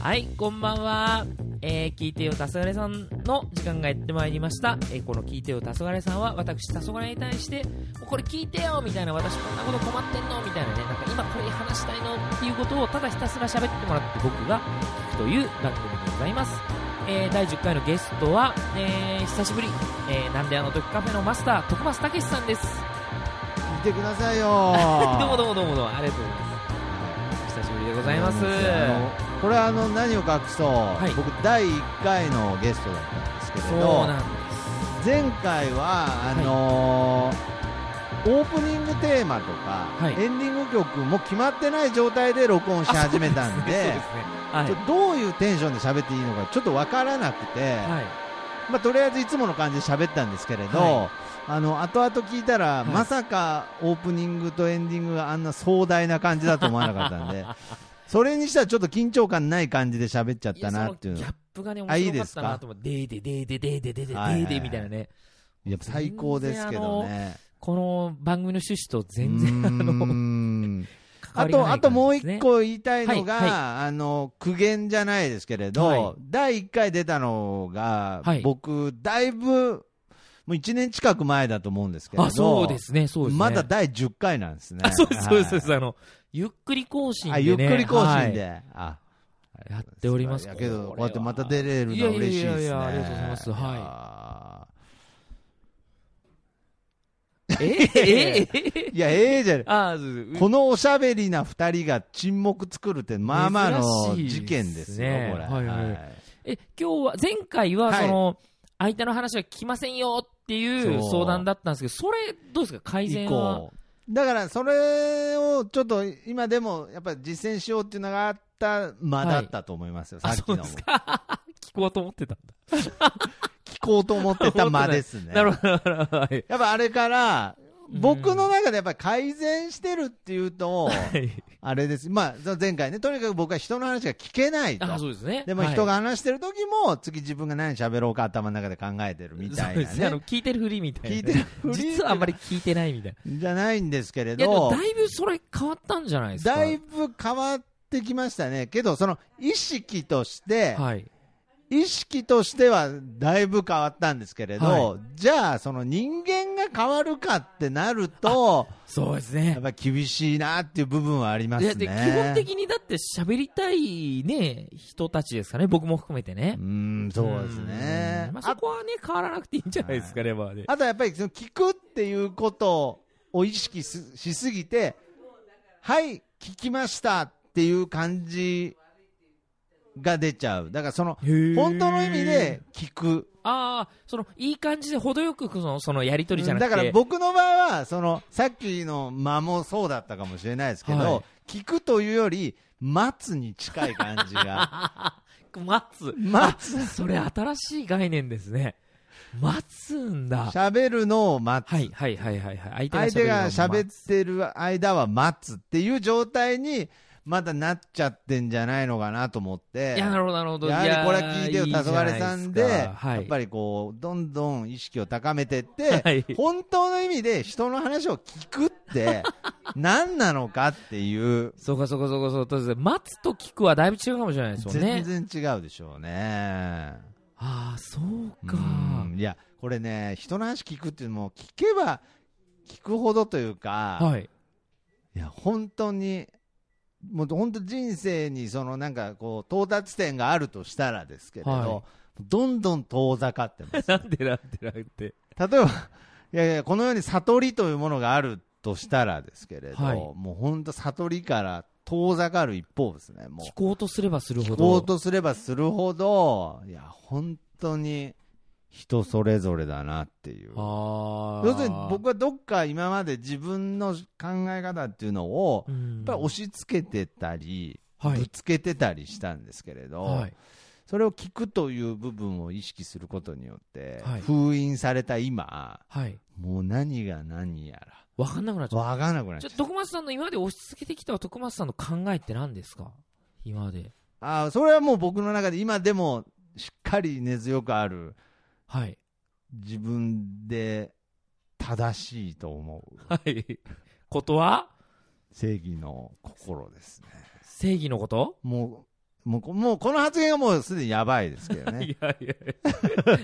はい、こんばんは。えー、聞いてよ、たそがれさんの時間がやってまいりました。えー、この聞いてよ、たそがれさんは、私、たそがれに対して、これ聞いてよみたいな、私こんなこと困ってんのみたいなね、なんか今これ話したいのっていうことを、ただひたすら喋ってもらって僕が聞くという番組でございます。えー、第10回のゲストは、えー、久しぶり、えー、なんであの時カフェのマスター、徳松武さんです。見てくださいよ どうもどうもどうもどうも、ありがとうございます。久しぶりでございます。これはあの何を隠そう、い。僕第1回のゲストだったんですけれど。前回はあのーオープニングテーマとか、はい。エンディング曲も決まってない状態で録音し始めたんでどういうテンションで喋っていいのかちょっとわからなくて、はい。まあ、とりあえずいつもの感じで喋ったんですけれど、はあの後々聞いたら、い。まさかオープニングとエンディングがあんな壮大な感じだと思わなかったんで それにしたらちょっと緊張感ない感じで喋っちゃったなっていうのギャップがね、あいい面白かったですかなと思って、でーででーででーでででではいはいーでみたいなね。やっぱ最高ですけどね。この番組の趣旨と全う然、あの、あとあともう一個言いたいのが、はいあの苦言じゃないですけれど、はい第1回出たのが、はい僕、だいぶ、もう1年近く前だと思うんですけれど、あ、そうですね、そうですね。まだ第10回なんですね。あ、そうです、そうです、そうです。はい。あの、ゆっくり更新あでね。ゆっくり更新で、はい。あやっております。けど、こうやってまた出れるのは嬉しいですね。いやいやいやありがとうございます。はい。はええええいや、ええじゃ。あ、このおしゃべりな二人が沈黙作るって、まあまあの事件ですねこれ。はいはい。え、今日は、前回は、はい。その、相手の話は聞きませんよっていう相談だったんですけど、それ、どうですか？改以善は？降。だから、それをちょっと今でも、やっぱり実践しようっていうのがあった間だったと思いますよ、あ、さっきのもそうです。か？聞こうと思ってたんだ。聞こうと思ってた間ですね。なるほど、なるほど。はい。やっぱあれから、うん僕の中でやっぱり改善してるっていうと、はいあれです。まあ、前回ね、とにかく僕は人の話が聞けないと。あ、そうですね。でも人がが話してる時も、次自分が何喋ろうか頭の中で考えてるみたいなね。あの、ね。聞いてるふりみたいなね。聞いてるふり実はあんまり聞いてないみたいな。じゃないんですけれど、だいぶそれ変わったんじゃないですか？だいぶ変わってきましたね。けど、その意識として、はい。意識としてはだいぶ変わったんですけれど、はじゃあ、その人間が変わるかってなると、そうですやっね。ぱり厳しいなっていう部分はありますね。基本的にだって喋りたいね、人たちですかね、僕も含めてねう。ん、そうですねうん。まあ、そこはね、変わらなくていいんじゃないですかね、まあね。あとやっぱりその聞くっていうことを意識すしすぎて、はい、聞きましたっていう感じが出ちゃう。だからその、本当の意味で聞く。ああ、その、いい感じで程よくその、そのやりとりじゃなくて。だから僕の場合は、その、さっきの間もそうだったかもしれないですけど、はい聞くというより、待つに近い感じが。待つ。待つ。それ新しい概念ですね。待つんだ。喋るのを待つ。はい、はい、はい、はい。はい相手が喋っってる間は待つっていう状態にまだなっちゃってんじゃないのかなと思って。いや、なるほど、なるほど。やはりこれは聞いてよ、黄昏さんで、はい、やっぱりこう、どんどん意識を高めてって、はい本当の意味で人の話を聞くって、何なのかっていう、そうか、そうか、そうか、そうかそうか。待つと聞くはだいぶ違うかもしれないですよね。全然違うでしょうね。ああ、そうか。うんいや、これね、人の話聞くっていうのも、聞けば聞くほどというか、はい。いや、本当に、もう本当人生にそのなんかこう、到達点があるとしたらですけれど、はどんどん遠ざかってます。なんでなんでなんで。例えば、いやいや、この世に悟りというものがあるとしたらですけれど、はいもう本当悟りから遠ざかる一方ですね。も聞こうとすればするう、ほど。聞こうとすればするほど、いや、本当に人それぞれだなっていう。要するに僕はどっか今まで自分の考え方っていうのを、うん、やっぱり押し付けてたり、はいぶつけてたりしたんですけれど、はい。それを聞くという部分を意識することによって、はい封印された今、はい。もう何が何やわかんなくなっちゃら、う。わかんなくなっちゃう。徳松さんの今まで押し付けてきた徳松さんの考えって何ですか？今まで。ああ、それはもう僕の中で今でもしっかり根強くある、はい。自分で正しいと思うはい。ことは？正義の心ですね。正義のこと？もう、もうこもうこの発言がもうすでにやばいですけどね。いやい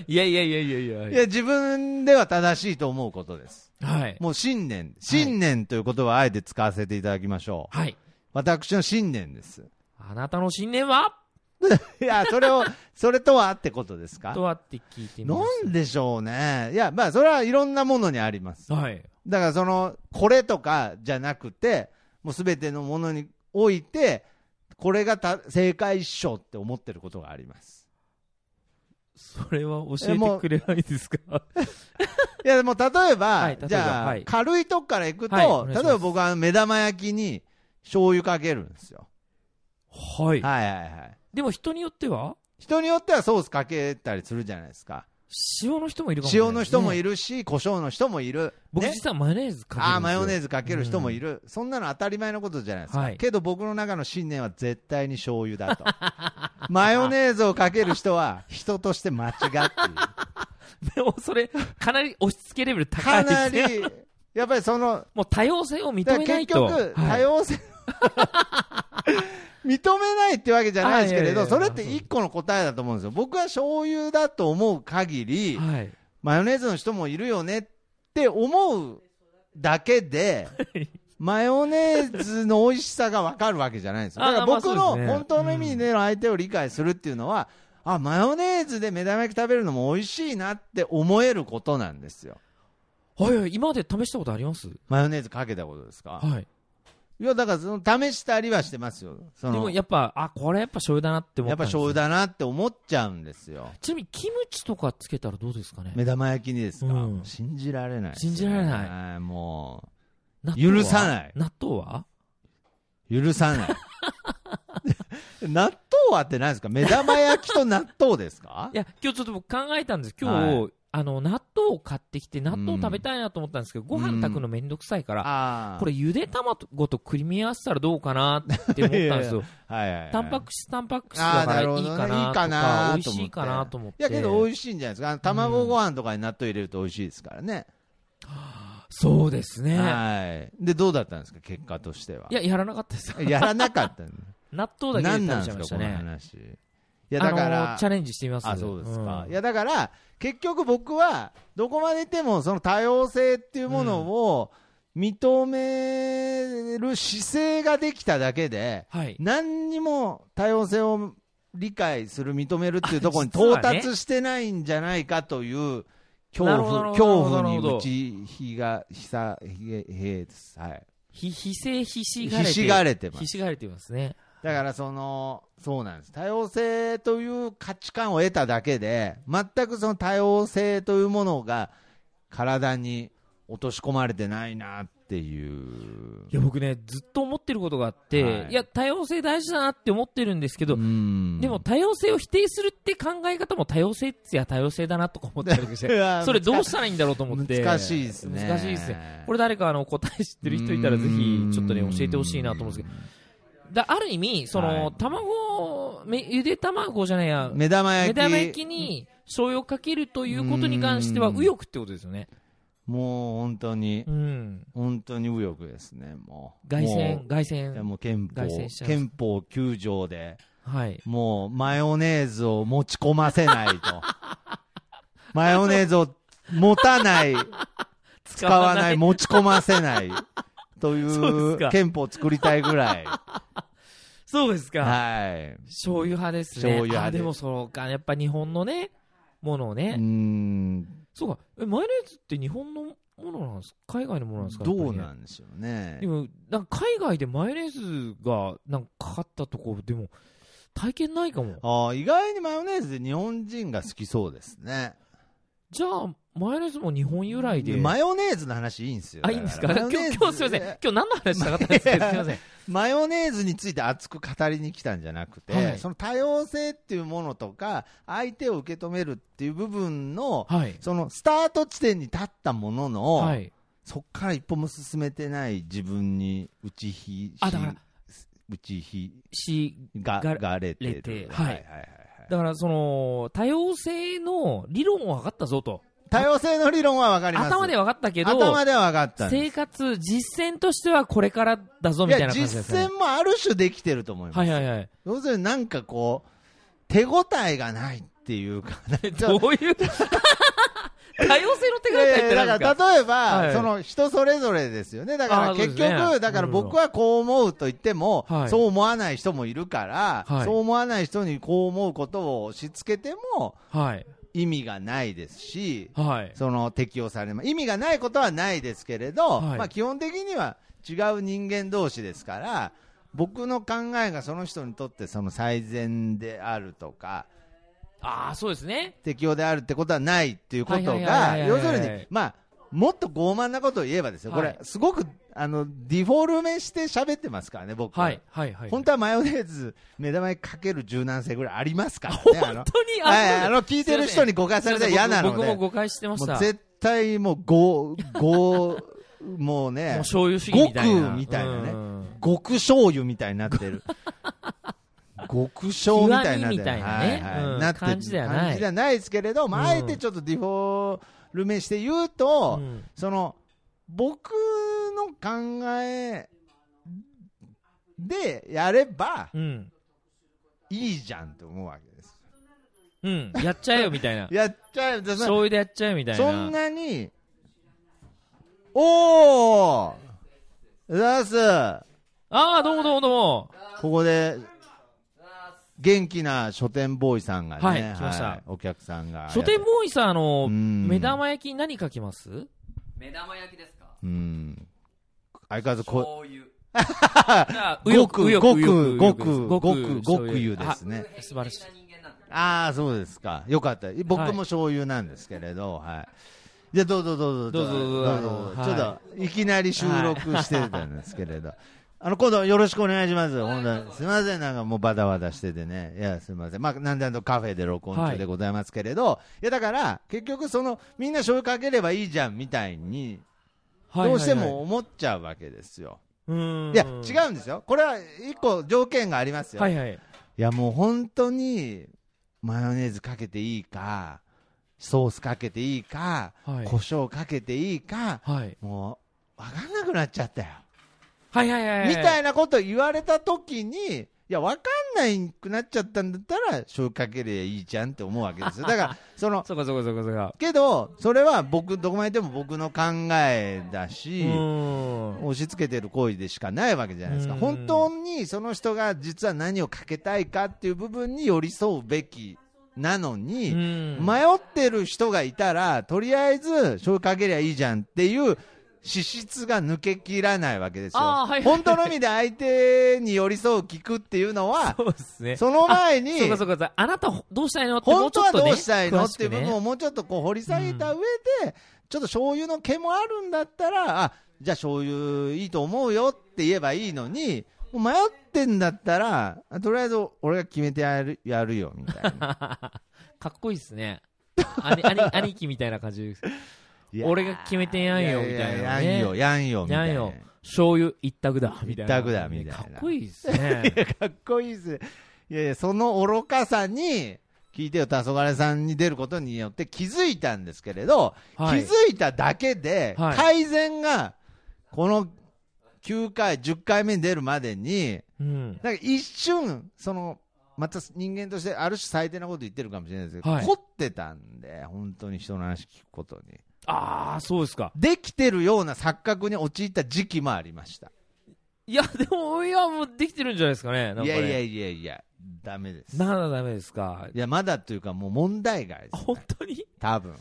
やいやいやいやいやいやいいや、自分では正しいと思うことです。はい。もう信念、信念という言葉をあえて使わせていただきましょう。はい。私の信念です。あなたの信念は？いや、それを、それとはってことですか？とはって聞いてみなます。んでしょうね。いや、まあ、それはいろんなものにあります。はい。だから、その、これとかじゃなくて、もうすべてのものにおいて、これがた正解っしょって思ってることがあります。それは教えてくれないですか？いや、でも例えば、はい例えばじゃあ、はい軽いとこからいくと、はいお願いします例えば僕は目玉焼きに醤油かけるんですよ。はい。はいはいはい。でも人によっては？人によってはソースかけたりするじゃないですか。塩の人もいるかもしれない塩の人もいる。るし、胡椒の人もいる。ね僕実はマヨネーズかけるんですよ。ああ、マヨネーズ。ズかける人もいる、そんなの当たり前のことじゃないですか、はいけど僕の中の信念は絶対に醤油だと、マヨネーズをかける人は人として間違っている、でもそれ、かなり押し付けレベル高かいですね。なり、やっぱりその、もう多様性を認だから結めないと。局、多はい様性、認めないってわけじゃないですけれど、それって一個の答えだと思うんですよ、僕は醤油だと思う限り、はい。マヨネーズの人もいるよねって思うだけで、マヨネーズの美味しさが分かるわけじゃないんですよ。だから僕の本当の意味での相手を理解するっていうのは、あ、マヨネーズで目玉焼き食べるのも美味しいなって思えることなんですよ。はいはい。今まで試したことあります？マヨネーズかけたことですか？はい。いや、だからその試したりはしてますよ。そのでもやっぱ、あ、これやっぱ醤油だなって思やっぱ醤油だなって思っちゃうんですよ。ちなみにキムチとかつけたらどうですかね？目玉焼きにですか、うん。信じられないですね、信じられない。い。も納豆は？許さない。納豆は？う、許さない。納豆はって何ですか？目玉焼きと納豆ですか？いや、今日ちょっと僕考えたんです。今日、はいあの、納豆を買ってきて、納豆食べたいなと思ったんですけど、ご飯炊くのめんどくさいから。これゆで卵と組み合わせたらどうかなって思ったんですよ。は いはいはい、タンパク質、タンパク質だからいいかなといいか美味しいかなと思って。いやけど美味しいんじゃないですか。卵ご飯とかに納豆入れると美味しいですからね。そうですね。はい。で、どうだったんですか？結果としては。いや、やらなかったです。やらなかった。納豆だけ食べちゃいましたなんですか？このね。話。いや、だかあのら、チャレンジしてみます？あ、そうですか。んいや、だから、結局僕は、どこまで行っても、その多様性っていうものを認める姿勢ができただけで、はい。何にも多様性を理解する、認めるっていうところに 到達してないんじゃないかという恐怖、恐なるほど怖に打ちひが、ひさ、ひげ、へです。はい。ひ、ひせひしがれて。ひしがれてますひしがれてますね。だからその、そうなんです。多様性という価値観を得ただけで、全くその多様性というものが体に落とし込まれてないなっていう。いや、僕ね、ずっと思ってることがあって、はいい、や、多様性大事だなって思ってるんですけど、うんでも、多様性を否定するって考え方も多様性っつや多様性だなとか思ったり しいて、やそれどうしたらいいんだろうと思って。難しいですね。難しいですね。これ誰かあの答え知ってる人いたらぜひちょっとね教えてほしいなと思うんですけど、だある意味その、はい卵めゆで卵じゃないや目玉焼き。目玉焼きに醤油をかけるということに関してはうん右翼ってことですよね。もう本当にう、ん。本当に右翼ですね、もう。凱旋も凱ういや旋もう憲法憲法9条で、はい。もうマヨネーズを持ち込ませないと。マヨネーズを持たない、使わない、持ち込ませない。といそう憲法を作りたいぐらい。そうですか。はい。醤油派ですね。醤油派であでもそうかやっぱ日本のねものをね。ん、そうかえマヨネーズって日本のものなんですか？海外のものなんですか？どうなんでしょうねで。も、なんか海外でマヨネーズがなんかかかったところ、でも、体験ないかも。ああ意外にマヨネーズで日本人が好きそうですね。じゃあ、マヨネーズも日本由来で。マヨネーズの話いいんですよ。あ、いいんですか？今日、今日すいません。今日何の話したかったんですか？すいません。マヨネーズについて熱く語りに来たんじゃなくて、はいその多様性っていうものとか、相手を受け止めるっていう部分の、はい。そのスタート地点に立ったものの、はい。そこから一歩も進めてない自分に打ちひ、あだからし打ちひし、が、ががれてる。はいはいはいはいだからその、多様性の理論を分かったぞと。多様性の理論は分かります。頭で分かったけど、頭では分かったんです生活、実践としてはこれからだぞみたいな感じですね。実践もある種できてると思います。はいはいはい。要するになんかこう、手応えがないっていうか、どういう？多様性の手が入ってだか？から例えば、はいその人それぞれですよね。だから結ですね局、だから僕はこう思うと言っても、はいそう思わない人もいるから、はいそう思わない人にこう思うことを押し付けてもはい。意味がないですし、はい。その適用されます。意味がないことはないですけれど、はいまあ基本的には違う人間同士ですから、僕の考えがその人にとってその最善であるとか、ああ、そうですね。適用であるってことはないっていうことが、要するに、まあ、もっと傲慢なことを言えばですよ、こはれ、すごくあのディフォルメして喋ってますからね、僕は。い。はい。はい。本当はマヨネーズ、目玉にかける柔軟性ぐらいありますからね、本当にはいあの聞いてる人に誤解されたら嫌なので、僕も誤解してました。絶対もう、ご、ご、もう もうね、醤油主義みたいな。極みたいなね。うん。極 醤油みたいになってる。極醤みたいみみたいなね。なってる。感じではない。感じではないですけれど、まあ、うん。あえてちょっとディフォルメして言うと、うん。その、僕の考えでやればうん。いいじゃんと思うわけです。うん。やっちゃえよみたいな。やっちゃえ、そ醤油でやっちゃえみたいな。そんなに、おーざーすああ、どうもどうもどうも。ここで、元気な書店ボーイさんがね、はい来ましたお客さんが。書店ボーイさん、あの、うん目玉焼きに何かけます？目玉焼きですか？うん。相変わらずこ、醤油じゃ あごく、ごく、ごく、ごく、ごく醤湯油ですね。あ素晴らしいああ、そうですか。よかった。僕はいも醤油なんですけれど、はい。じゃあ、どうぞどうぞどうぞどうぞはいちょっと、いきなり収録してたんですけれど。あの、今度よろしくお願いします。本当にすみません、なんかもうバタバタしててね。いや、すみません。まあ、なんであのカフェで録音中でございますけれど、い、や、だから、結局その、みんな醤油かければいいじゃん、みたいに、はいどうしても思っちゃうわけですよ。うんいや、違うんですよ。これは一個条件がありますよ。はいはい。いやもう本当にマヨネーズかけていいか、ソースかけていいか、はい胡椒かけていいか、はい。もう分かんなくなっちゃったよ。はいはいはいはい。みたいなこと言われたときに、いや、分かんないくなっちゃったんだったら、醤油かけりゃいいじゃんって思うわけですよ。だから、その、そうかそうかそうかそうか。けど、それは僕、どこまででも僕の考えだし、うん。押し付けてる行為でしかないわけじゃないですか、うん本当にその人が実は何をかけたいかっていう部分に寄り添うべきなのに、うん迷ってる人がいたら、とりあえず醤油かけりゃいいじゃんっていう資質が抜けきらないわけですよ、はいはい本当の意味で相手に寄り添う聞くっていうのは、そうですね。その前に、そうかそうか。あなたどうしたいの？っても本当は。どうしたいの？っていう部分をもうちょっとこう掘り下げた上で、ちょっと醤油の毛もあるんだったら、あじゃあ醤油いいと思うよって言えばいいのに、迷ってんだったら、あとりあえず俺が決めてやるやるよみたいな。かっこいいですね。兄兄兄貴みたいな感じです。いや俺が決めてやんよみたいなねややんよ、やんよみたいな。やんよ。醤油一択だ、みたいな。一択だみたいなかっこいいですね。かっこいいで す。いやいや、その愚かさに、聞いてよ、黄昏さんに出ることによって気づいたんですけれど、はい気づいただけで、はい改善が、この9回、10回目に出るまでに、うん。なんか一瞬、その、また人間としてある種最低なこと言ってるかもしれないですけど、はい凝ってたんで、本当に人の話聞くことに。ああ、そうですか。できてるような錯覚に陥った時期もありました。いや、でも、いや、もうできてるんじゃないですかね。なんかねいやいやいやいや、ダメです。ならダメですか。いや、まだというかもう問題外です。本当に？多分。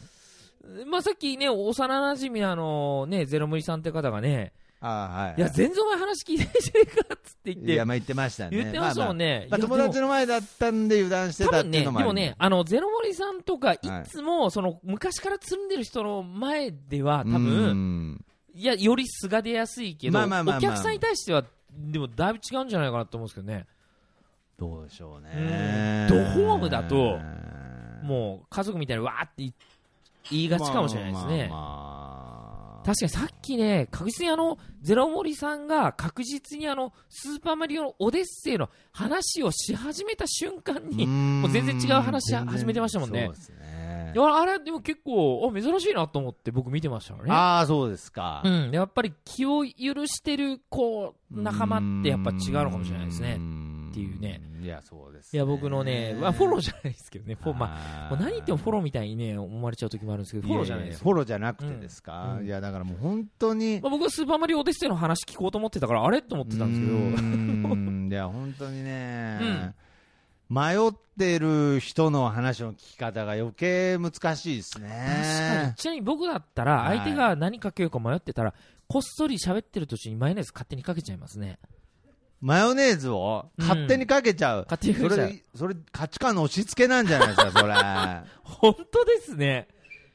まあ、さっきね、幼馴染のあの、ね、ゼロムリさんって方がね、ああ、はい。いや、全然お前話聞いてないじゃねえかっつって言って、いや、まあ言ってましたね。言ってましたもんね。まあまあまあ友達の前だったんで油断してたっていうのもあるもね、あの、ゼロモリさんとか、いつも、その、昔から積んでる人の前では、多う分、んいや、より素が出やすいけど、まあまあまあまあお客さんに対しては、でも、だいぶ違うんじゃないかなと思うんですけどね。どうでしょうね。うんドホームだともう、家族みたいにわーって言い言いがちかもしれないですね。まあまあまあ確かにさっきね、確実にあの、ゼロ森さんが確実にあの、スーパーマリオのオデッセイの話をし始めた瞬間に、もう全然違う話し始めてましたもんねそうですねい。やあれ、でも結構、あ珍しいなと思って僕見てましたね。ああ、そうですか。うん、やっぱり気を許してる、こう、仲間ってやっぱ違うのかもしれないですね。っていうね。いや、そうです、いや、僕のね、まあ、フォローじゃないですけどね、フォまあ、あもう何言ってもフォローみたいにね、思われちゃう時もあるんですけど、フォローじゃないです。フォローじゃなくてですか、うん。いや、だからもう本当に、まあ、僕はスーパーマリオオデッセイの話聞こうと思ってたから、あれ？と思ってたんですけど、いや、本当にね、迷ってる人の話の聞き方が余計難しいです確かに。ね。ちなみに僕だったら、はい。相手が何かけようか迷ってたら、こっそり喋ってる途中にマヨネーズ勝手にかけちゃいますね。マヨネーズを勝手にかけちゃう。勝手にかけちゃう。それ、それ価値観の押し付けなんじゃないですか、それ。本当ですね。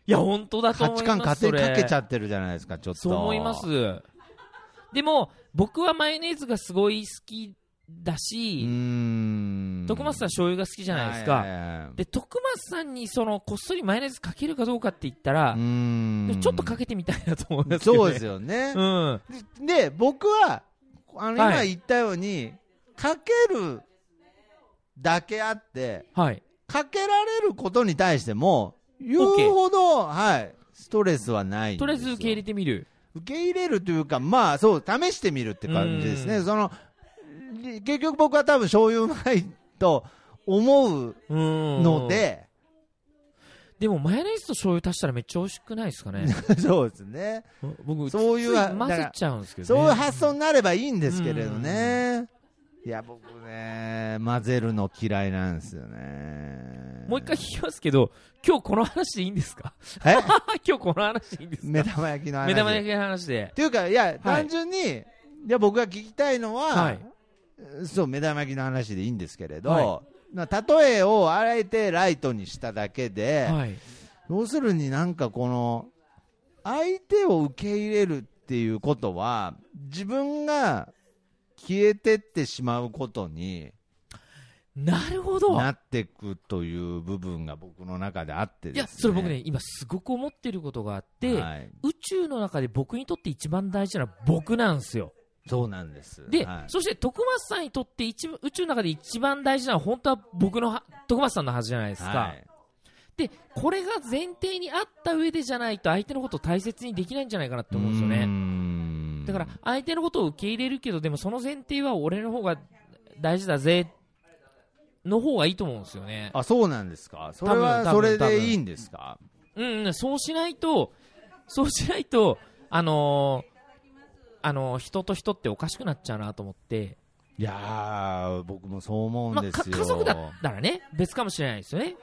いや、本当だと価値思います。観勝手にかけちゃゃってるじゃないですか、ちょっと。そう思います。でも、僕はマヨネーズがすごい好きだうし。徳松さん醤油が好きじゃないですか。はいはいはいで、徳松さんにその、こっそりマヨネーズかけるかどうかって言ったらちょっとかけてみたいなと思いますけど、ね。そうですよね。うん。で、僕は、あの、はい今言ったように、かけるだけあって、はい。かけられることに対しても、言うほど、はい、ストレスはないとりあえず受け入れてみる。受け入れるというか、まあ、そう、試してみるって感じですね。うんその、結局僕は多分醤油うまいと思ううん。の、で、でもマヨネーズと醤油足したらめっちゃ美味しくないですかね？そうですね。僕、そういう混ぜちゃうんですけどね。そういう発想になればいいんですけれどね。いや、僕ね、混ぜるの嫌いなんですよね。もう一回聞きますけど、今日この話でいいんですか？え？今日この話でいいんですか？目玉焼きの話。目玉焼きの話でっ。ていうか、いや、単純に、い、や、僕が聞きたいのは、はいそう、目玉焼きの話でいいんですけれど、はまあ例えをあえてライトにしただけで、はい。要するになんかこの、相手を受け入れるっていうことは、自分が消えてってしまうことになるほど。なっていくという部分が僕の中であっていや、ですね。それ僕ね、今すごく思ってることがあって、はい、宇宙の中で僕にとって一番大事なのは僕なんですよ。そうなんです。で、はいそして徳松さんにとって一番宇宙の中で一番大事なのは本当は僕のは徳松さんのはずじゃないですか。はいで、これが前提にあった上でじゃないと相手のことを大切にできないんじゃないかなって思うんですよね。んだから相手のことを受け入れるけど、でもその前提は俺の方が大事だぜの方がいいと思うんですよね。あ、そうなんですか？それは、それでいいんですか？うん、うん、そうしないと、そうしないと、あのーあのー人と人っておかしくなっちゃうなと思って、いやー、僕もそう思うんですよ。家族だったらね、別かもしれないですよね。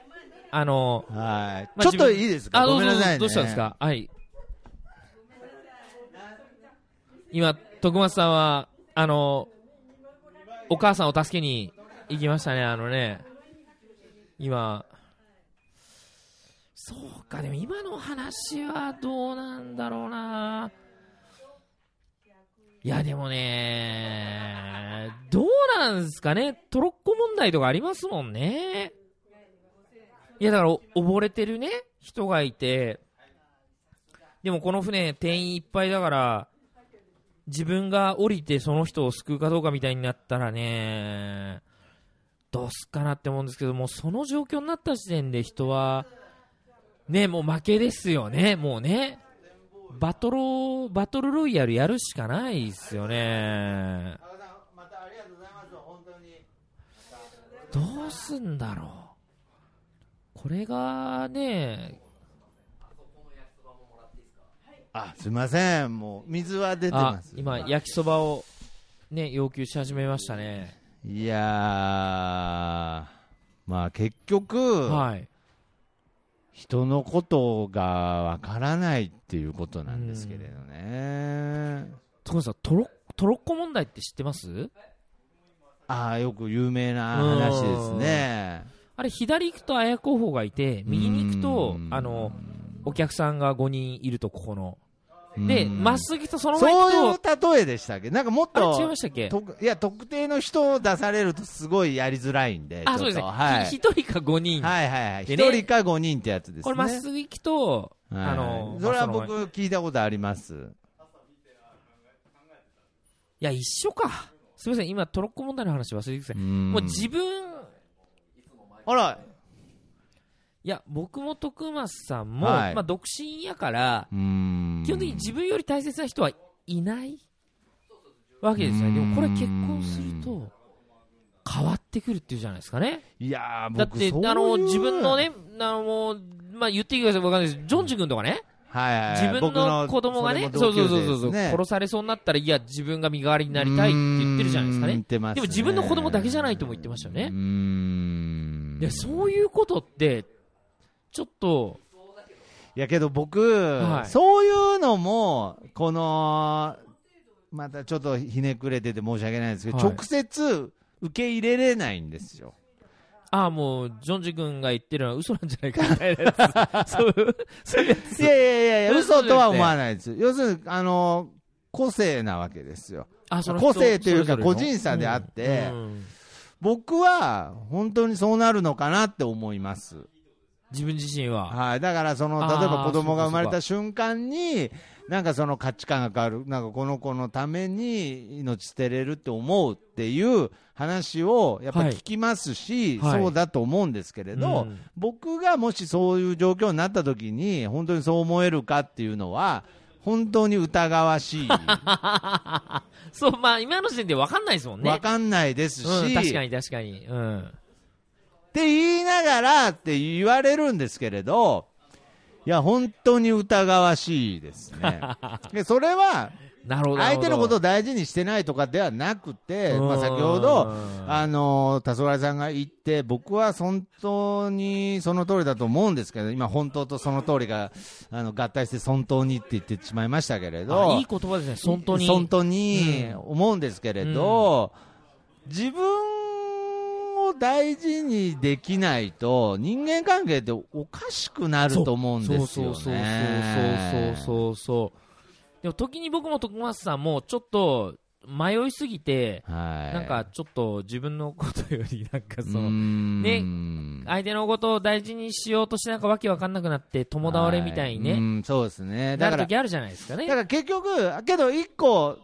あのーはい。まあちょっといいですか？あ、どうぞごめんなさいね。どうしたんですか？はい。今、徳松さんは、あの、お母さんを助けに行きましたね、あのね。今、そうか、でも今の話はどうなんだろうな。いや、でもね、どうなんですかね、トロッコ問題とかありますもんね。いや、だから、お溺れてるね、人がいて、でもこの船、定員いっぱいだから、自分が降りてその人を救うかどうかみたいになったらね、どうすっかなって思うんですけど、もうその状況になった時点で人は、ね、もう負けですよね、もうね。バトル、バトルロイヤルやるしかないですよね。どうすんだろう。これがね、あ、すみません。もう、水は出てあます。今、焼きそばをね、要求し始めましたね。いやー、まあ結局、はい。人のことがわからないっていうことなんですけれどね。所さん、トロトロッコ問題って知ってます？ああ、よく有名な話ですね。あれ、左行くと綾候補がいて、右に行くとう、んあの、お客さんが5人いると、ここの。で、うんまっすぐとその前行そういう例えでしたっけ？なんかもっあれ違いとましたっけ？といや、特定の人を出されるとすごいやりづらいんで。あ、そうですね。はい。ひ一人か5人。はいはいはい。人か5人ってやつですね。これまっすぐ行くと、はいあの、それはまあ僕聞いたことあります。いや、一緒か。すみません、今、トロッコ問題の話忘れてください。ももう自分、あら、いや、僕も徳松さんも、はい。まあ、独身やから、基本的に自分より大切な人はいないわけですよね。でもこれ結婚すると、変わってくるっていうじゃないですかね。いやーだって、あの、自分のね、あの、もうまあ、言っていいかわかんないです。ジョンジ君とかね、はいはいはい。自分の子供がね、そうそうそうそうそう、殺されそうになったら、いや、自分が身代わりになりたいって言ってるじゃないですかね。でも自分の子供だけじゃないとも言ってましたよね。うー。ん。いや、そういうことって、ちょっと、いやけど僕、はいそういうのも、この、またちょっとひねくれてて申し訳ないんですけど、はい直接受け入れれないんですよ。ああ、もう、ジョンジ君が言ってるのは嘘なんじゃないかみたいなやつ。そういう、そういうやつ。いやいやいやいや、嘘嘘とは思わないです。要するに、あの、個性なわけですよ。個性というか個人差であってうんうん僕は、本当にそうなるのかなって思います。自分自身は。はい。だから、その、例えば子供が生まれた瞬間に、なんかその価値観が変わる。なんかこの子のために命捨てれるって思うっていう話をやっぱり聞きますし、はいそうだと思うんですけれど、うん僕がもしそういう状況になった時に、本当にそう思えるかっていうのは、本当に疑わしい。そう、まあ、今の時点で分かんないですもんね。わかんないですし、うん、確かに確かに。うん。って言いながらって言われるんですけれど、いや、本当に疑わしいですね。でそれは。相手のことをを大事にしてないとかではなくて、まあ、先ほど、あの、黄昏さんが言って、僕は本当にその通りだと思うんですけど、今、本当とその通りが、あの、合体して本当にって言ってしまいましたけれど、いい言葉ですね、本当に。本当に思うんですけれど、自分を大事にできないと、人間関係っておかしくなると思うんですよね。そうそうそうそうそうそうそう。でも時に僕も徳松さんもちょっと迷いすぎて、はい。なんかちょっと自分のことよりなんかその、ね相手のことを大事にしようとしてなんかわけわかんなくなって友倒れみたいにね、ね。そうですね。だから、なる時あるじゃないですかね。だから結局、けど一個、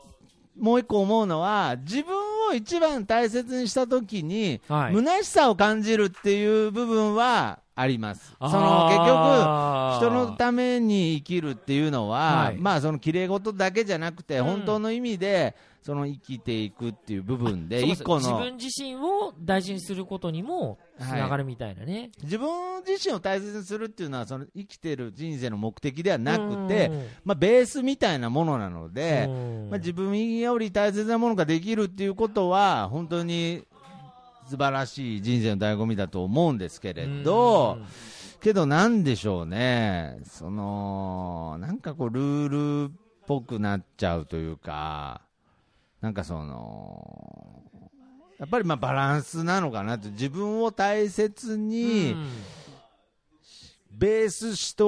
もう一個思うのは、自分を一番大切にしたときに、はい。虚しさを感じるっていう部分はあります。その結局、人のために生きるっていうのは、はい。まあその綺麗事だけじゃなくて、うん。本当の意味で、その生きていくっていう部分で、一個の、自分自身を大事にすることにもつながるみたいなね。自分自身を大切にするっていうのは、その生きてる人生の目的ではなくて、まあベースみたいなものなので、うん。まあ、自分より大切なものができるっていうことは、本当に素晴らしい人生の醍醐味だと思うんですけれど、けどなんでしょうね、その、なんかこう、ルールっぽくなっちゃうというか、なんかその、やっぱりまあバランスなのかなって、自分を大切に、うん。ベースして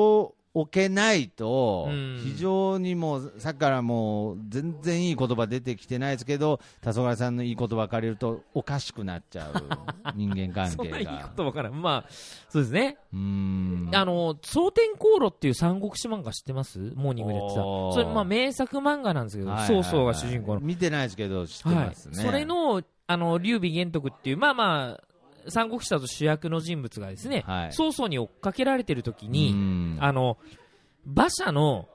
おけないとうん、非常にもう、さっきからもう、全然いい言葉出てきてないですけど、黄昏さんのいい言葉借りると、おかしくなっちゃう、人間関そんないい係が。ことわからん。まあ、そうですね。うーんあの、蒼天航路っていう三国志漫画知ってます？モーニングでやってそれ、まあ、名作漫画なんですけど、はいはいはい曹操が主人公の。見てないですけど、知ってはいます。ね。それの、あの、劉備玄徳っていう、まあまあ、三国志だと主役の人物がですね、はい。曹操に追っかけられてる時うに、ん。あの、馬車の、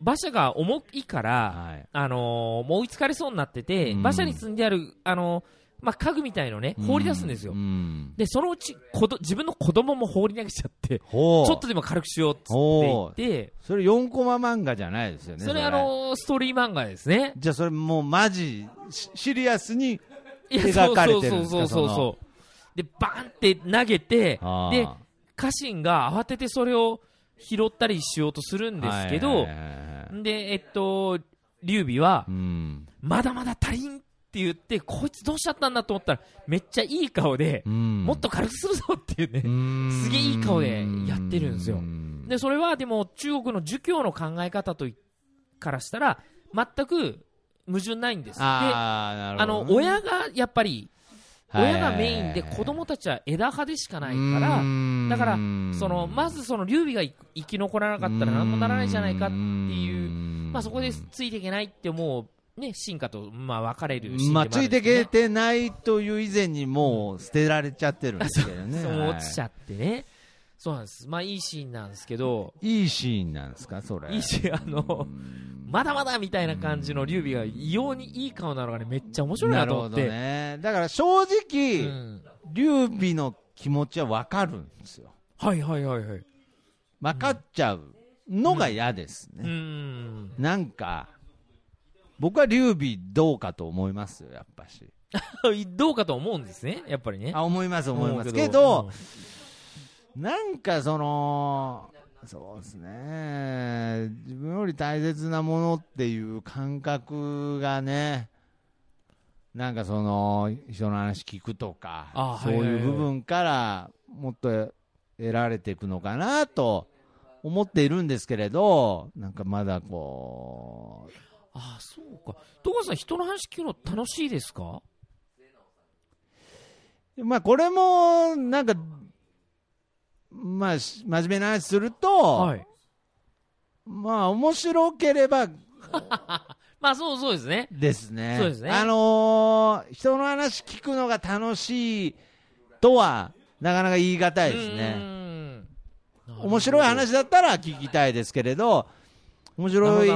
馬車が重いから、はい。あのーもう追いつかれそうになってて、うん。馬車に積んである、あのーまあ、家具みたいのね、放り出すんですよ。うん。で、そのうち、子ど自分の子供も放り投げちゃって、ちょっとでも軽くしようっつってほ言って、それ4コマ漫画じゃないですよね。それあのーストーリー漫画ですね。じゃあそれもうマジ、シシリアスに、描かれてるんですかそうそうそう。そうそう。で、バーンって投げて、で、家臣が慌ててそれを拾ったりしようとするんですけどで、えっと、劉備はう、ん。まだまだ足りんって言って、こいつどうしちゃったんだと思ったら、めっちゃいい顔で、うんもっと軽くするぞっていうね。すすげえいい顔でやってるんですよで、それはでも中国の儒教の考え方といからしたら、全く矛盾ないんです。で、ああーなるほどの、ね親がやっぱり、親がメインではい子供たちは枝葉でしかないから、だからその、まずその劉備が生き残らなかったら何もならないじゃないかっていう、まあそこでついていけないって思うね、進化と、まあ、分かれるシーンでもまあ、ついてねけてないという以前にもう捨てられちゃってるんですけどね。そうはい落ちちゃってね。そうなんです。まあ、いいシーンなんですけど、いいシーンなんですか、それ。いいシーン、あの、まだまだみたいな感じの劉備が異様にいい顔なのがね、めっちゃ面白いなと思って。ね。だから正直、うん劉備の気持ちは分かるんですよ。はいはいはいはい。分かっちゃうのが嫌ですうね。ん。なんか、僕は劉備どうかと思いますよ、やっぱし。どうかと思うんですね、やっぱりね。あ、思います、思います。うけど、、なんかその、そうですね、自分より大切なものっていう感覚がね、なんかその、人の話聞くとかあ、そういう部分からもっと得られていくのかなと思っているんですけれど、なんかまだこう、ああ、そうか。戸川さん、人の話聞くの楽しいですか？まあこれも、なんか、まあ、し真面目な話すると、はい。まあ面白ければ まあ、そうそうですね。ですね。そうですねあのー人の話聞くのが楽しいとは、なかなか言い難いですうね。ん面白い話だったら聞きたいですけれど、面白い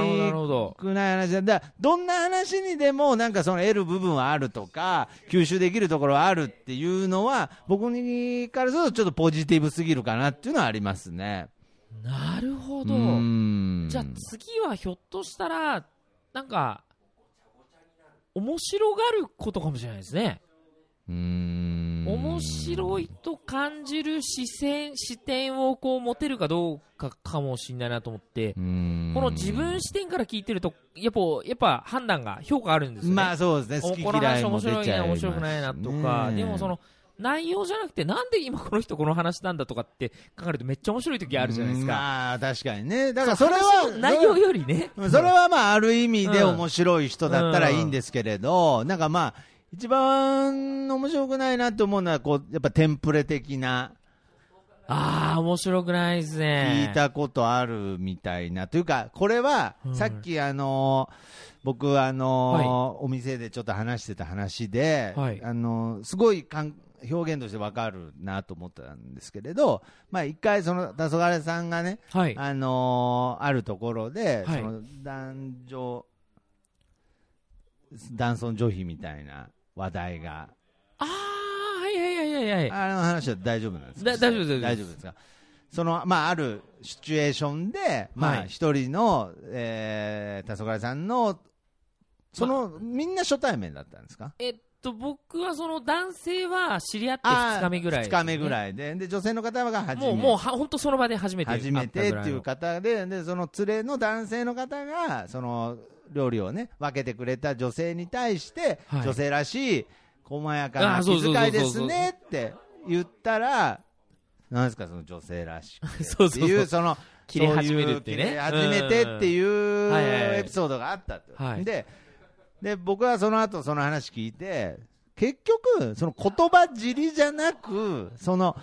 くない話だったら、どんな話にでもなんかその得る部分はあるとか、吸収できるところはあるっていうのは、僕にからするとちょっとポジティブすぎるかなっていうのはありますね。なるほうど。んじゃあ次はひょっとしたら、なんか、面白がることかもしれないですね。うーん面白いと感じる視線、視点をこう持てるかどうかかもしれないなと思って、この自分視点から聞いてると、やっぱ、やっぱ判断が、評価あるんですよね。まあそうですね、好き嫌いも面白いな、出ちゃいます面白くないなとか、ねでもその、内容じゃなくて、なんで今この人この話なんだとかって考えるとめっちゃ面白い時あるじゃないですか。まあ確かにね、だからそれ話はの内容よりね。それそれはまあある意味で面白い人だったらいいんですけれど、なんかまあ、一番面白くないなと思うのは、こう、やっぱテンプレ的な、ああ、面白くないですね。聞いたことあるみたいな、というか、これはうん、さっきあのー、僕あのー、お店でちょっと話してた話で、はい。あのー、すごいかん表現としてわかるなと思ったんですけれど、まあ一回その、黄昏さんがね、はい。あのーあるところで、はい。その男女、男尊女卑みたいな話題が、ああ、はいはいはいはいはい。あの話は大丈夫なんですか？だ大丈夫です。大丈夫ですか？その、まあ、あるシチュエーションで、まあ、はい。一人の、えー、黄昏さんの、その、みんな初対面だったんですか？えっと、僕はその男性は知り合って2日目ぐらい、2日目ぐい。らいで、で、女性の方が初めもう、もうは、本当その場で初めて初め。てっていう方で、で、その連れの男性の方が、その、料理をね、分けてくれた女性に対して、はい。女性らしい、細やかな気遣いですねって言ったら、なんですか、その女性らしくってい う、その、切れ始めるってね。切れ始めてっていうエピソードがあったと。はい。で、で、僕はその後その話聞いて、結局、その言葉尻じゃなく、その、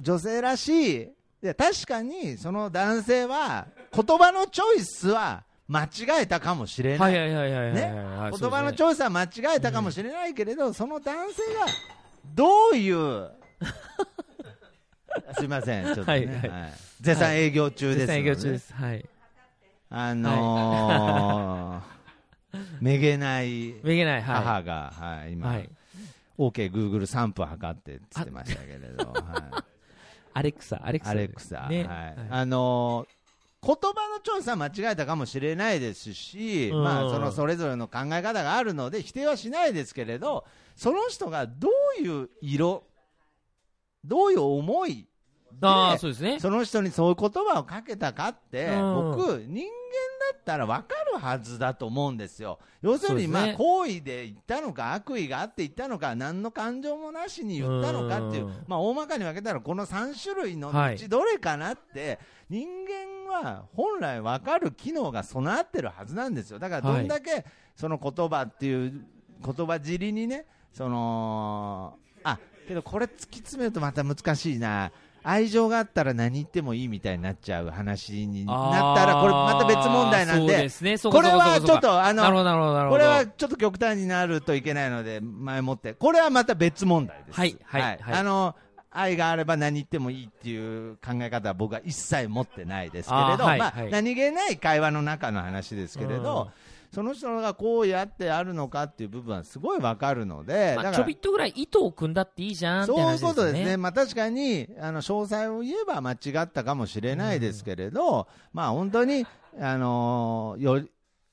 女性らしい、で確かにその男性は、言葉のチョイスは間違えたかもしれな。はい。言葉のチョョイスは間違えたかもしれないけれど、その男性がどういう、すいません、ちょっとね、はいはいはい絶賛営業中ですので、営業中です。はい。あのーめげないめげない、は母が、はい、い。今、はい。OK、Google3 分測ってって言ってましたけれど、はい アレクサ、アレクサ。アレクサ、ね。はいあのー言葉のチョイスは間違えたかもしれないですし、うん。まあ、そのそれぞれの考え方があるので否定はしないですけれどその人がどういう色どういう思いああ、そうですね。その人にそういう言葉をかけたかって、うん。僕、人間だったら分かるはずだと思うんですよ。要するに、まあ、好意で言ったのか、悪意があって言ったのか、何の感情もなしに言ったのかっていう、うん。まあ、大まかに分けたら、この3種類のはい。うちどれかなって、人間は本来分かる機能が備わってるはずなんですよ。だから、どんだけ、その言葉っていう、言葉尻にね、その、あ、けどこれ突き詰めるとまた難しいな。愛情があったら何言ってもいいみたいになっちゃう話になったら、これまた別問題なんで、これはちょっと、あの。これはちょっと極端になるといけないので、前もって、これはまた別問題です。はいはいはいあの、愛があれば何言ってもいいっていう考え方は僕は一切持ってないですけれど、まあはいはい。何気ない会話の中の話ですけれど、その人がこうやってあるのかっていう部分はすごいわかるので、まあ、だからちょびっとぐらい糸を組んだっていいじゃんってそういう話ですよね。ことですね、まあ、確かにあの詳細を言えば間違ったかもしれないですけれど、まあ、本当に、あのーよ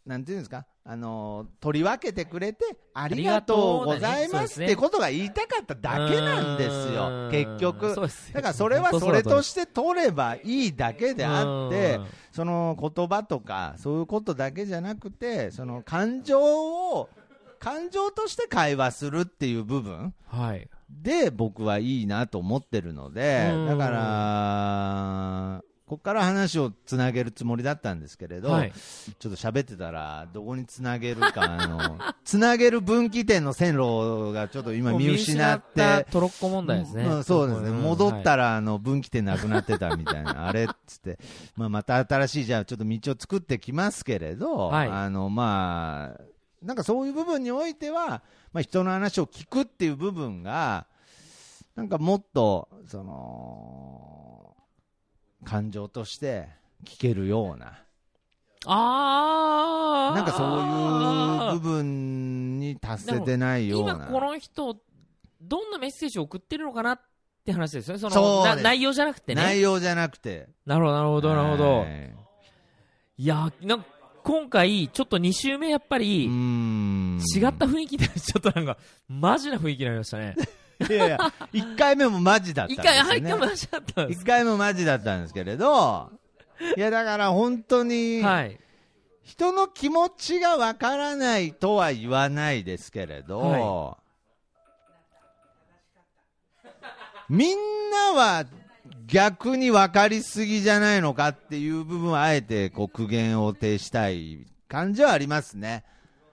なんていうんですか、あのー取り分けてくれてありがとうございますってことが言いたかっただけなんですよ、うん結局。だからそれはそれとして取ればいいだけであってうん、その言葉とか、そういうことだけじゃなくて、その感情を、感情として会話するっていう部分。はい。で僕はいいなと思ってるので、うんだから、ここから話をつなげるつもりだったんですけれど、はい。ちょっと喋ってたら、どこにつなげるか、あの つなげる分岐点の線路がちょっと今見失って。トロッコ問題ですね。うんそうですね、ん戻ったはいらあの分岐点なくなってたみたいな、あれっつって、まあ、また新しい、じゃあちょっと道を作ってきますけれど、はい。あのまあ、なんかそういう部分においては、まあ、人の話を聞くっていう部分が、なんかもっと、その、感情として聞けるような、あーなんかそういう部分に達せてないような。今この人、どんなメッセージを送ってるのかなって話ですよね。その内容じゃなくてね。内容じゃなくて。なるほど、なるほど、なるほど。はいいやー、なんか今回、ちょっと2週目やっぱうり、違った雰囲気で、ちょっとなんか、マジな雰囲気になりましたね。いやいや、一回目もマジだったん一ですよ、ね。回、入ってマジだったんです一回もマジだったんですけれど、いや、だから本当に、はい。人の気持ちがわからないとは言わないですけれど、はみんなは逆に分かりすぎじゃないのかっていう部分はあえてこう苦言を呈したい感じはありますね。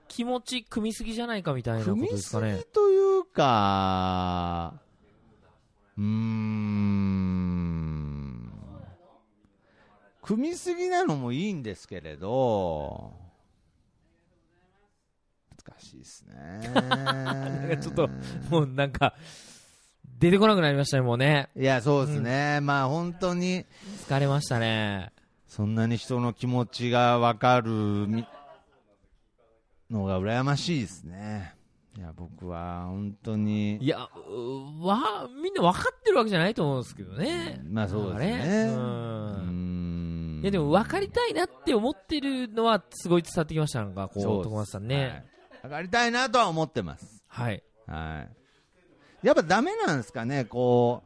気持ち組みすぎじゃないかみたいなこと組みですかねすぎ。というか、うーん、組みすぎなのもいいんですけれど、難しいですね。なんかちょっと、もうなんか、出てこなくなりましたね、もうね。いや、そうですね、まあ本当に、疲れましたね。そんなに人の気持ちが分かるみのが羨ましいですね。いや、僕は本当に。いや、うわ、みんな分かってるわけじゃないと思うんですけどね。まあそうですね。ううんんいやでも分かりたいなって思ってるのはすごい伝わってきました、なんかこう、徳松さんね。はい分かりたいなとは思ってます。はい。はい。やっぱダメなんですかね、こ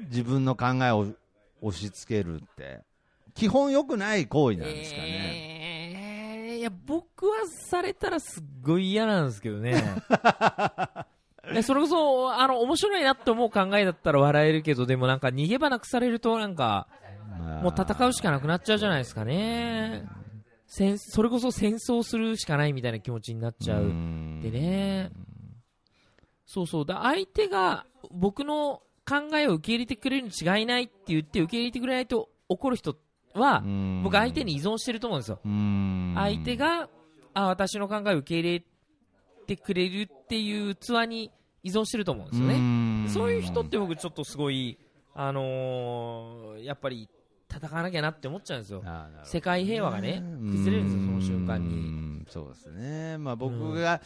う、自分の考えを押し付けるって。基本良くない行為なんですかね。えー、いや、僕はされたらすっごい嫌なんですけどね。それこそ、あの、面白いなって思う考えだったら笑えるけど、でもなんか逃げ場なくされるとなんか、まあもう戦うしかなくなっちゃうじゃないですかね。戦それこそ戦争するしかないみたいな気持ちになっちゃう。んでね。そうそう。だ相手が僕の考えを受け入れてくれるに違いないって言って受け入れてくれないと怒る人は、うん僕相手に依存してると思うんですよ。うん相手が、あ、私の考えを受け入れてくれるっていう器に依存してると思うんですよね。ねそういう人って僕ちょっとすごい、あのーやっぱり戦わなきゃなって思っちゃうんですよ。世界平和がね崩れるんですよその瞬間にに。そうですね。まあ僕が、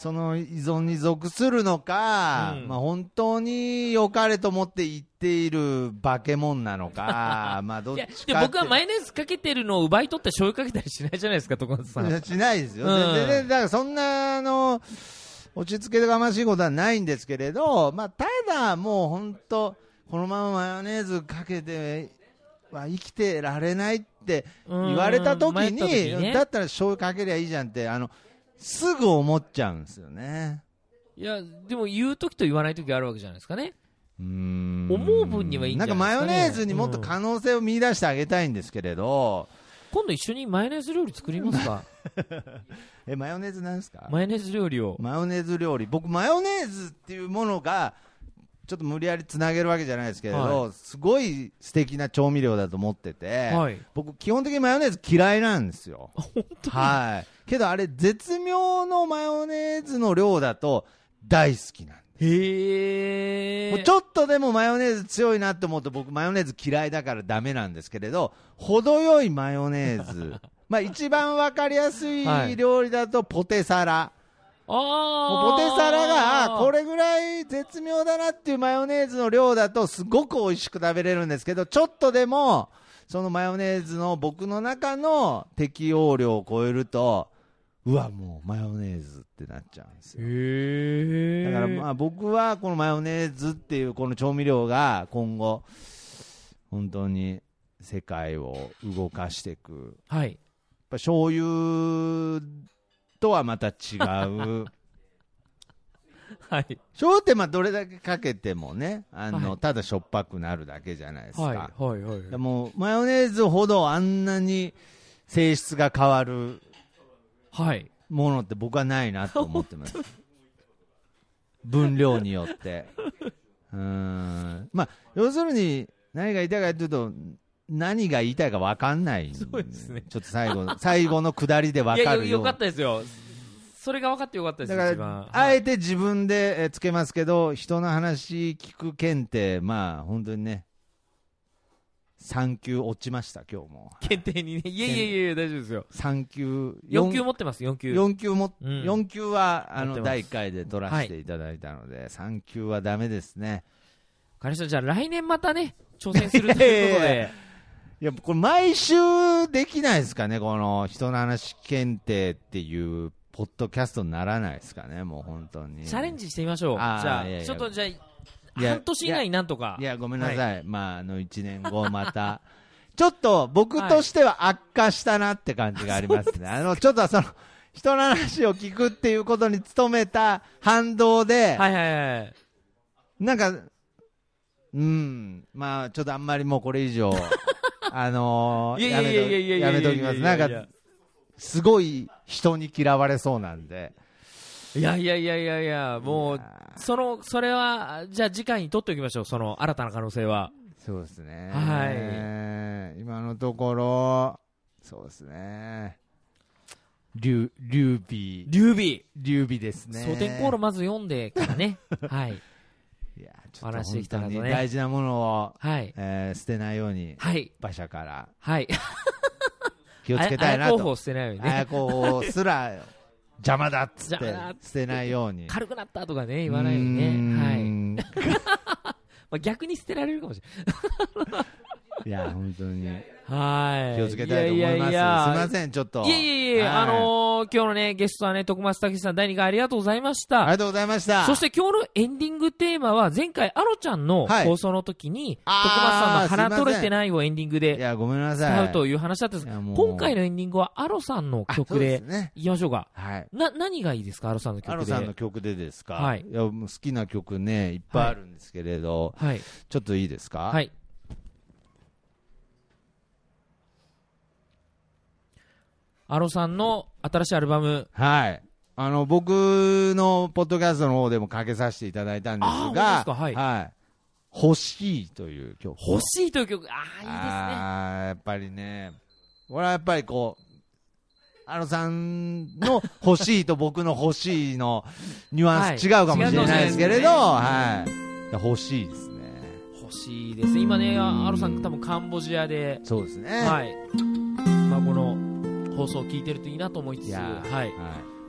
その依存に属するのか、うん。まあ本当に良かれと思って言っている化け物なのか、まあどっちかって。で僕はマヨネーズかけてるのを奪い取って醤油かけたりしないじゃないですか、徳松さん。しないですよ。うん。だからそんな、あの、落ち着けがましいことはないんですけれど、まあただもう本当、このままマヨネーズかけては生きてられないって言われた時に、時ね。だったら醤油かけりゃいいじゃんって、あの、すぐ思っちゃうんですよね。いや、でも言う時と言わない時があるわけじゃないですかね。うーん思う分にはいいんじゃないですかねなんかマヨネーズにもっと可能性を見出してあげたいんですけれど、今度一緒にマヨネーズ料理作りますか？え、マヨネーズなんですか？マヨネーズ料理を。マヨネーズ料理。僕、マヨネーズっていうものがちょっと無理やりつなげるわけじゃないですけれど、はすごい素敵な調味料だと思ってて、はい僕、基本的にマヨネーズ嫌いなんですよ。はい。けどあれ、絶妙のマヨネーズの量だと大好きなんですへえ。もうちょっとでもマヨネーズ強いなって思うと僕マヨネーズ嫌いだからダメなんですけれど程よいマヨネーズ まあ一番わかりやすはいい料理だとポテサラ。ポテサラがあこれ。れぐらい絶妙だなっていうマヨネーズの量だとすごく美味しく食べれるんですけどちょっとでもそのマヨネーズの僕の中の適用量を超えるとうわもうマヨネーズってなっちゃうんですよへえ。だからまあ僕はこのマヨネーズっていうこの調味料が今後本当に世界を動かしていくやっはい。ぱ醤油とはまた違う はい。醤油ってまあどれだけかけてもねあの、はいただしょっぱくなるだけじゃないですか、はい。はい。はい。でもマヨネーズほどあんなに性質が変わるはい。ものって僕はないなと思ってます分量によってうーんまあ要するに何が言いたいかというと何が言いたいか分かんないそうですねちょっと最後の 最後の下りで分いやいや、よかるようかったですよ。それが分かってよかったです。だからあえて自分でえーつけますけど人の話聞く件ってまあ本当にね3級落ちました今日も検定にね。いやいやいや、大丈夫ですよ。3級4級持ってます、4級。4級も、うん四級はあの第1回で取らせていただいたので、3級はダメですね。彼氏じゃあ来年またね、挑戦するということで。いや、これ毎週できないですかね、この人の話検定っていうポッドキャストにならないですかね、もう本当に。チャレンジしてみましょう。じゃあ、いやいやちょっとじゃあ、や半年以内になんとか。いや、ごめんなさい。まあ、あの、1年後また。ちょっと僕としては悪化したなって感じがありますね。あの、ちょっとその、人の話を聞くっていうことに努めた反動で、はいはいはい。なんか、うん、まあ、ちょっとあんまりもうこれ以上、あのーいやいやいやいやめときます。なんか、すごい人に嫌われそうなんで。いやいやいやいやいや、もうその、それは、じゃあ次回に取っておきましょう、その新たな可能性は。そうですね。はい今のところ、そうですね。リュリュービー。劉備。劉備ですね。蒼天航路まず読んでからね。はい。いや、ちょっと本当に大事なものを、はい。えー捨てないように、はい。馬車からはい。気をつけたいなと候補を。捨てないようにね。綾候補すら邪魔だっつって捨てないように。軽くなったとかね、言わないようにね。はい。ね。まあ、逆に捨てられるかもしいや、本当に。はい。気をつけたいと思います。やややすみません、ちょっと。いえいえいえ、はいあのー今日のね、ゲストはね、徳松武さん、第2回ありがとうございました。ありがとうございました。そして今日のエンディングテーマは、前回、アロちゃんのはい放送の時に、徳あー松さんのすいません鼻取れてないをエンディングでいや、ごめんなさい。使うという話だったんですいやもう今回のエンディングはアロさんのあ曲そうですね。いきましょうか。はい。な、何がいいですか、アロさんの曲で。アロさんの曲でですか？はいや、もう好きな曲ね、いっぱいあるんですけれど、はい。ちょっといいですか？はい。アロさんの新しいアルバム、はい。あの、僕のポッドキャストの方でもかけさせていただいたんですが、ですか？はい欲しいという曲。欲しいという曲、ああ、いいですね。やっぱりね、俺はやっぱりこう、アロさんの欲しいと僕の欲しいのニュアンス違うかもしれないですけれど、はい。欲しいですね。欲しいです。今ね、あアロさん多分カンボジアで、そうですね。はい。まあ、この放送を聞いてるといいなと思いつつ、いはい。は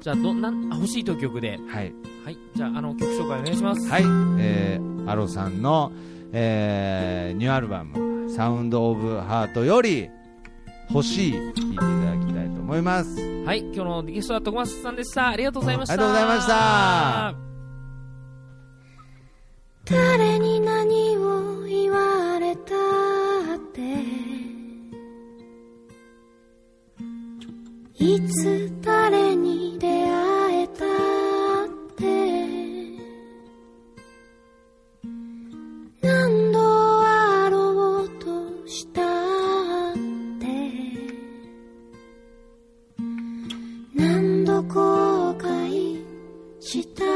じゃあ、ど、な欲しいという曲で、い。はい。はい。じゃあ、あの、曲紹介お願いします。はい。えー、アロさんの、えー、ニューアルバム、サウンドオブハートより、欲しい、聴いていただきたいと思います。はい。今日のゲストは徳松さんでした。ありがとうございました。ありがとうございました誰に何を言われたっていつ誰に出会えたって。何度あろうとしたって。何度後悔した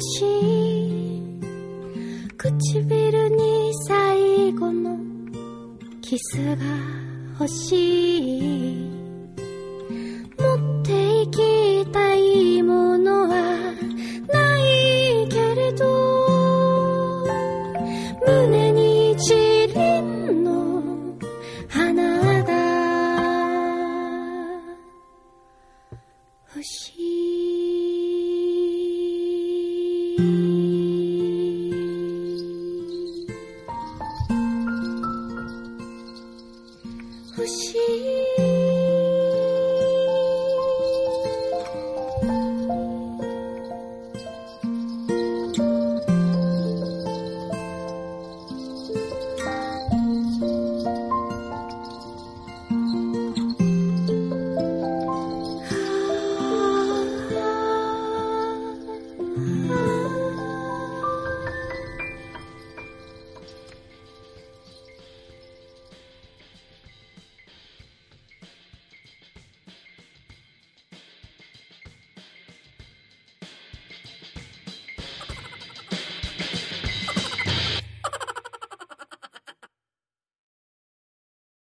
し。い唇に最後のキスが欲しい。